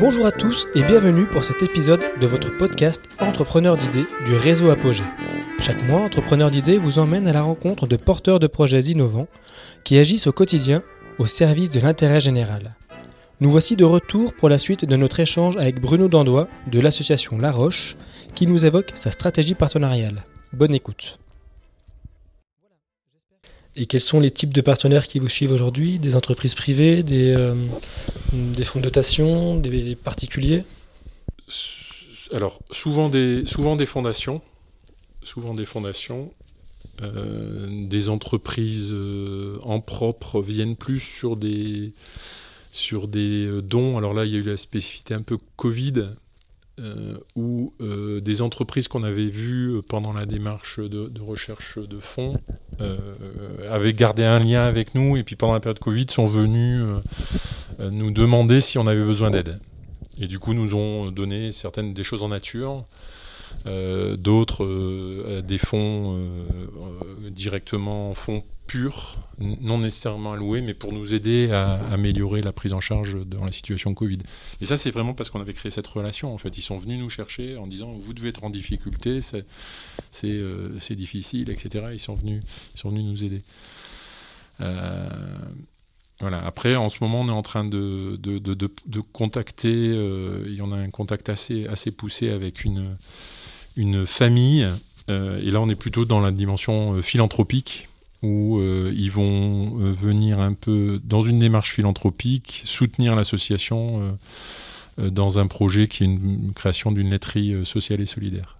Bonjour à tous et bienvenue pour cet épisode de votre podcast Entrepreneur d'idées du réseau Apogée. Chaque mois, Entrepreneur d'idées vous emmène à la rencontre de porteurs de projets innovants qui agissent au quotidien au service de l'intérêt général. Nous voici de retour pour la suite de notre échange avec Bruno Dandois de l'association La Roche qui nous évoque sa stratégie partenariale. Bonne écoute. Et quels sont les types de partenaires qui vous suivent aujourd'hui? Des entreprises privées, des, euh, fonds de dotation, des particuliers? Alors, souvent des, souvent des fondations. Souvent des fondations. Euh, des entreprises euh, en propre viennent plus sur des, sur des dons. Alors là, il y a eu la spécificité un peu Covid, euh, où euh, des entreprises qu'on avait vues pendant la démarche de, recherche de fonds euh, avaient gardé un lien avec nous et puis pendant la période Covid sont venus nous demander si on avait besoin d'aide. Et du coup nous ont donné certaines des choses en nature, d'autres des fonds directement fonds pur, non nécessairement alloué, mais pour nous aider à améliorer la prise en charge dans la situation Covid. Et ça, c'est vraiment parce qu'on avait créé cette relation. En fait, ils sont venus nous chercher en disant vous devez être en difficulté, c'est euh, difficile, etc. Ils sont venus, ils sont venus nous aider. Euh, voilà. Après, en ce moment, on est en train de, de, de, de contacter. Euh, il y en a un contact assez, assez poussé avec une, une famille. et là, on est plutôt dans la dimension philanthropique où euh, ils vont euh, venir un peu dans une démarche philanthropique, soutenir l'association euh, dans un projet qui est une, création d'une laiterie sociale et solidaire.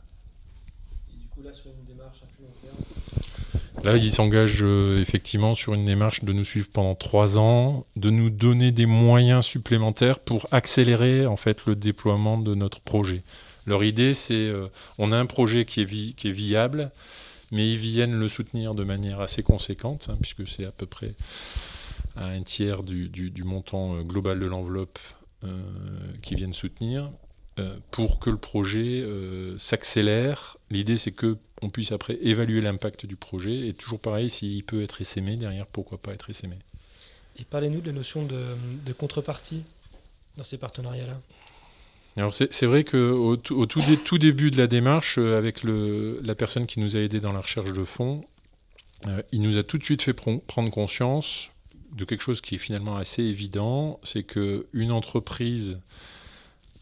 Et du coup, là, sur une démarche à plus long terme? Là, ils s'engagent effectivement sur une démarche de nous suivre pendant trois ans, de nous donner des moyens supplémentaires pour accélérer en fait le déploiement de notre projet. Leur idée, c'est on a un projet qui est, qui est viable, mais ils viennent le soutenir de manière assez conséquente, hein, puisque c'est à peu près à un tiers du, montant euh, global de l'enveloppe euh, qu'ils viennent soutenir, euh, pour que le projet s'accélère. L'idée, c'est que on puisse après évaluer l'impact du projet, et toujours pareil, s'il peut être essaimé, derrière, pourquoi pas être essaimé? Et parlez-nous de la notion de contrepartie dans ces partenariats-là alors c'est vrai qu'au au tout, début de la démarche, euh, avec la personne qui nous a aidé dans la recherche de fonds, euh, il nous a tout de suite fait prendre conscience de quelque chose qui est finalement assez évident, c'est qu'une entreprise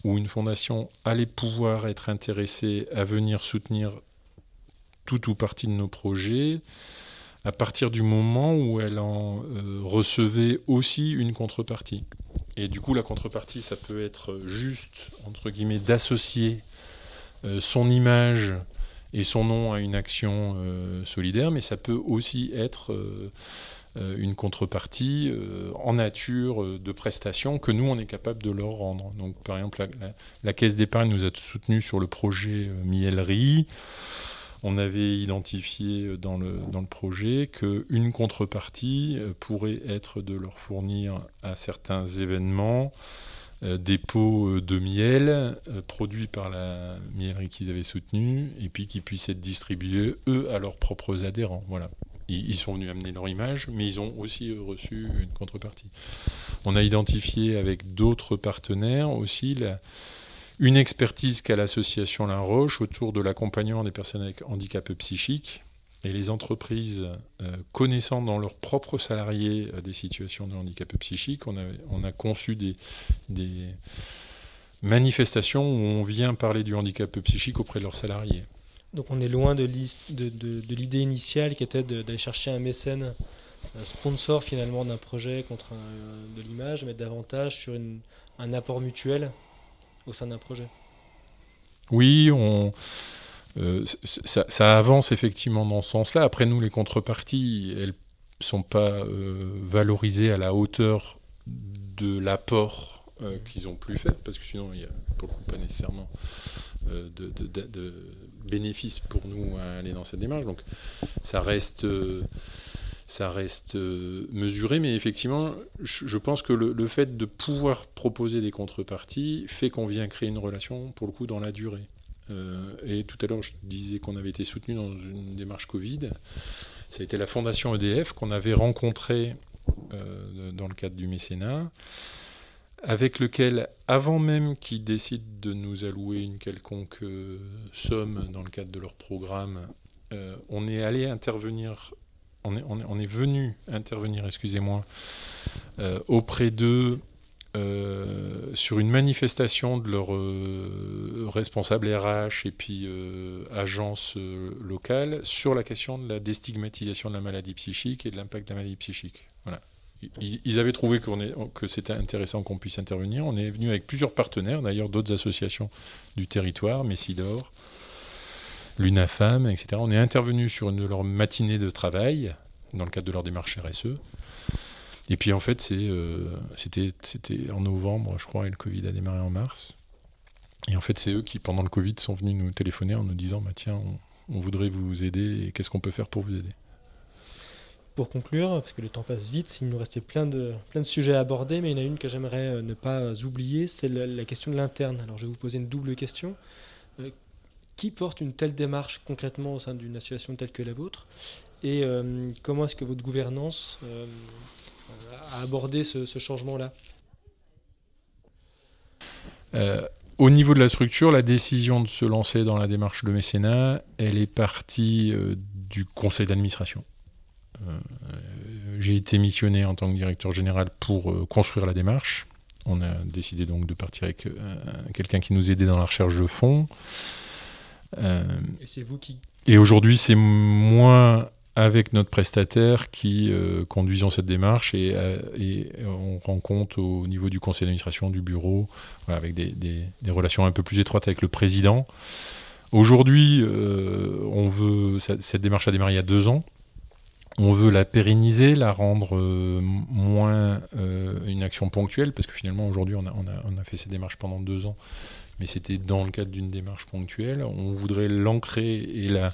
ou une fondation allait pouvoir être intéressée à venir soutenir tout ou partie de nos projets à partir du moment où elle en euh, recevait aussi une contrepartie. Et du coup, la contrepartie, ça peut être juste, entre guillemets, d'associer euh, son image et son nom à une action euh, solidaire, mais ça peut aussi être euh, une contrepartie en nature de prestations que nous, on est capable de leur rendre. Donc, par exemple, la, Caisse d'épargne nous a soutenus sur le projet Miellerie on avait identifié euh, dans le, dans le projet qu'une contrepartie euh, pourrait être de leur fournir à certains événements euh, des pots de miel produits par la miellerie qu'ils avaient soutenue et puis qui puissent être distribués, eux, à leurs propres adhérents. Voilà. Ils, sont venus amener leur image, mais ils ont aussi reçu une contrepartie. On a identifié avec d'autres partenaires aussi la, une expertise qu'a l'association La Roche autour de l'accompagnement des personnes avec handicap psychique et les entreprises euh, connaissant dans leurs propres salariés euh, des situations de handicap psychique, on a, on a conçu des, manifestations où on vient parler du handicap psychique auprès de leurs salariés. Donc on est loin de l'idée initiale qui était d'aller chercher un mécène un sponsor finalement d'un projet contre de l'image, mais davantage sur un apport mutuel au sein d'un projet. Oui, on, euh, ça, avance effectivement dans ce sens-là. Après, nous, les contreparties, elles ne sont pas euh, valorisées à la hauteur de l'apport euh, qu'ils ont pu faire, parce que sinon, il n'y a pour le coup pas nécessairement de, de, bénéfices pour nous à aller dans cette démarche. Donc, ça reste ça reste euh, mesuré, mais effectivement, je, pense que le, fait de pouvoir proposer des contreparties fait qu'on vient créer une relation, pour le coup, dans la durée. Euh, et tout à l'heure, je disais qu'on avait été soutenu dans une démarche Covid. Ça a été la fondation EDF qu'on avait rencontrée euh, dans le cadre du mécénat. avec lequel, avant même qu'ils décident de nous allouer une quelconque somme dans le cadre de leur programme, on est allé intervenir, on est, venu intervenir, excusez-moi, euh, auprès d'eux sur une manifestation de leur responsable RH et puis agence locale sur la question de la déstigmatisation de la maladie psychique et de l'impact de la maladie psychique. Voilà ils avaient trouvé que c'était intéressant qu'on puisse intervenir. On est venu avec plusieurs partenaires, d'ailleurs d'autres associations du territoire, Messidor, l'UNAFAM, etc. On est intervenu sur une de leurs matinées de travail, dans le cadre de leur démarche RSE. Et puis en fait, euh, c'était en novembre, je crois, et le Covid a démarré en mars. Et en fait, c'est eux qui, pendant le Covid, sont venus nous téléphoner en nous disant bah, Tiens, on voudrait vous aider qu'est-ce qu'on peut faire pour vous aider? Pour conclure, parce que le temps passe vite, il nous restait plein de, plein de sujets à aborder, mais il y en a une que j'aimerais euh, ne pas oublier, c'est la, question de l'interne. Alors je vais vous poser une double question. Euh, qui porte une telle démarche concrètement au sein d'une association telle que la vôtre Et euh, comment est-ce que votre gouvernance a abordé ce, changement-là? Au niveau de la structure, la décision de se lancer dans la démarche de mécénat, elle est partie du conseil d'administration. Euh, j'ai été missionné en tant que directeur général pour euh, construire la démarche. On a décidé donc de partir avec euh, quelqu'un qui nous aidait dans la recherche de fonds. Et c'est vous qui. Et aujourd'hui, c'est moi avec notre prestataire qui conduisons cette démarche et, on rend compte au niveau du conseil d'administration, du bureau, avec des, des, relations un peu plus étroites avec le président. Aujourd'hui, on veut cette démarche a démarré il y a deux ans on veut la pérenniser, la rendre euh, moins euh, une action ponctuelle, parce que finalement aujourd'hui on a, fait ces démarches pendant deux ans, mais c'était dans le cadre d'une démarche ponctuelle. On voudrait l'ancrer et la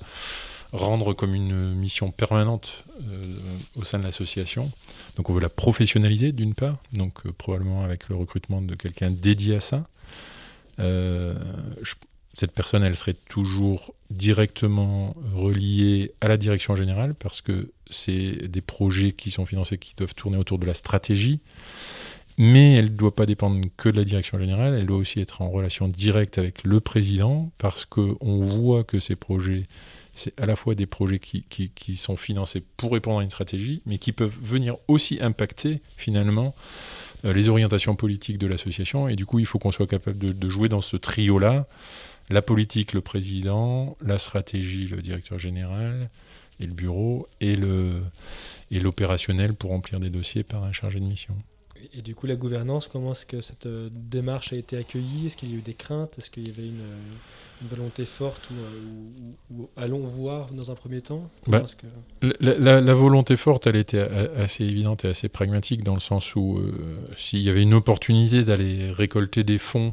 rendre comme une mission permanente euh, au sein de l'association. Donc on veut la professionnaliser d'une part, donc probablement avec le recrutement de quelqu'un dédié à ça. cette personne, elle serait toujours directement reliée à la direction générale parce que c'est des projets qui sont financés qui doivent tourner autour de la stratégie, mais elle ne doit pas dépendre que de la direction générale, elle doit aussi être en relation directe avec le président, parce qu'on voit que ces projets, c'est à la fois des projets qui, sont financés pour répondre à une stratégie, mais qui peuvent venir aussi impacter finalement euh, les orientations politiques de l'association, et du coup il faut qu'on soit capable de, jouer dans ce trio-là, la politique, le président, la stratégie, le directeur général, et le bureau et l'opérationnel pour remplir des dossiers par un chargé de mission. Et du coup, la gouvernance, comment est-ce que cette euh, démarche a été accueillie? Est-ce qu'il y a eu des craintes? Est-ce qu'il y avait une, une volonté forte ou, euh, allons voir dans un premier temps? Bah, la, la, volonté forte, elle était assez évidente et assez pragmatique dans le sens où euh, s'il y avait une opportunité d'aller récolter des fonds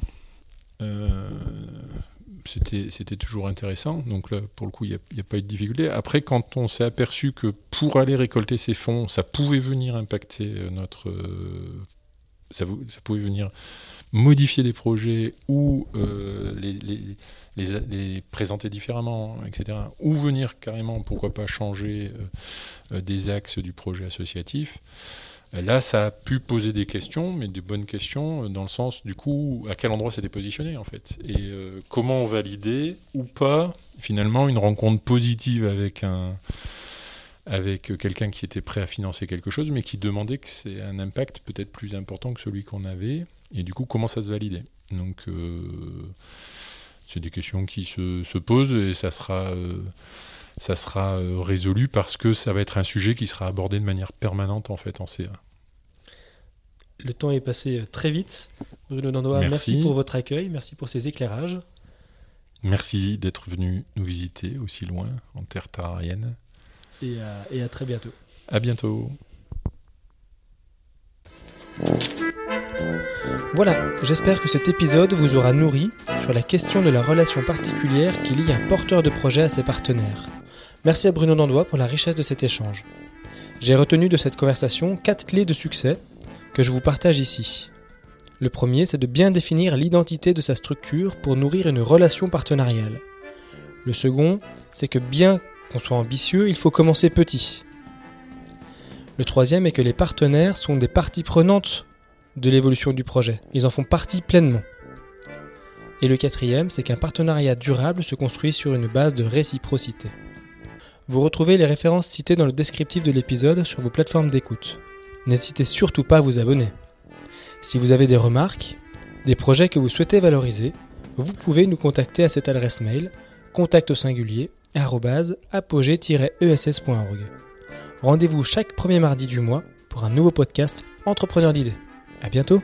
c'était toujours intéressant. Donc là, pour le coup, il n'y a, pas eu de difficulté. Après, quand on s'est aperçu que pour aller récolter ces fonds, ça pouvait venir impacter euh, notre. Euh, ça, pouvait venir modifier des projets ou euh, les, les, présenter différemment, etc. Ou venir carrément, pourquoi pas, changer des axes du projet associatif. Là, ça a pu poser des questions, mais des bonnes questions, euh, dans le sens, du coup, à quel endroit c'était positionné, en fait. Et euh, comment valider ou pas, finalement, une rencontre positive avec un avec quelqu'un qui était prêt à financer quelque chose, mais qui demandait que c'est un impact peut-être plus important que celui qu'on avait. Et du coup, comment ça se validait Donc, euh, c'est des questions qui se, se, posent et ça sera ça sera euh, résolu parce que ça va être un sujet qui sera abordé de manière permanente en fait en CA. Le temps est passé euh, très vite. Bruno Dandois, merci. pour votre accueil, merci pour ces éclairages. Merci d'être venu nous visiter aussi loin, en terre tararienne. Et et à très bientôt. À bientôt. Voilà, j'espère que cet épisode vous aura nourri sur la question de la relation particulière qui lie un porteur de projet à ses partenaires. Merci à Bruno Dandois pour la richesse de cet échange. J'ai retenu de cette conversation quatre clés de succès que je vous partage ici. Le premier, c'est de bien définir l'identité de sa structure pour nourrir une relation partenariale. Le second, c'est que bien qu'on soit ambitieux, il faut commencer petit. Le troisième est que les partenaires sont des parties prenantes de l'évolution du projet. Ils en font partie pleinement. Et le quatrième, c'est qu'un partenariat durable se construit sur une base de réciprocité. Vous retrouvez les références citées dans le descriptif de l'épisode sur vos plateformes d'écoute. N'hésitez surtout pas à vous abonner. Si vous avez des remarques, des projets que vous souhaitez valoriser, vous pouvez nous contacter à cette adresse mail contact au singulier apogée-ess.org. Rendez-vous chaque premier mardi du mois pour un nouveau podcast Entrepreneur d'idées. À bientôt!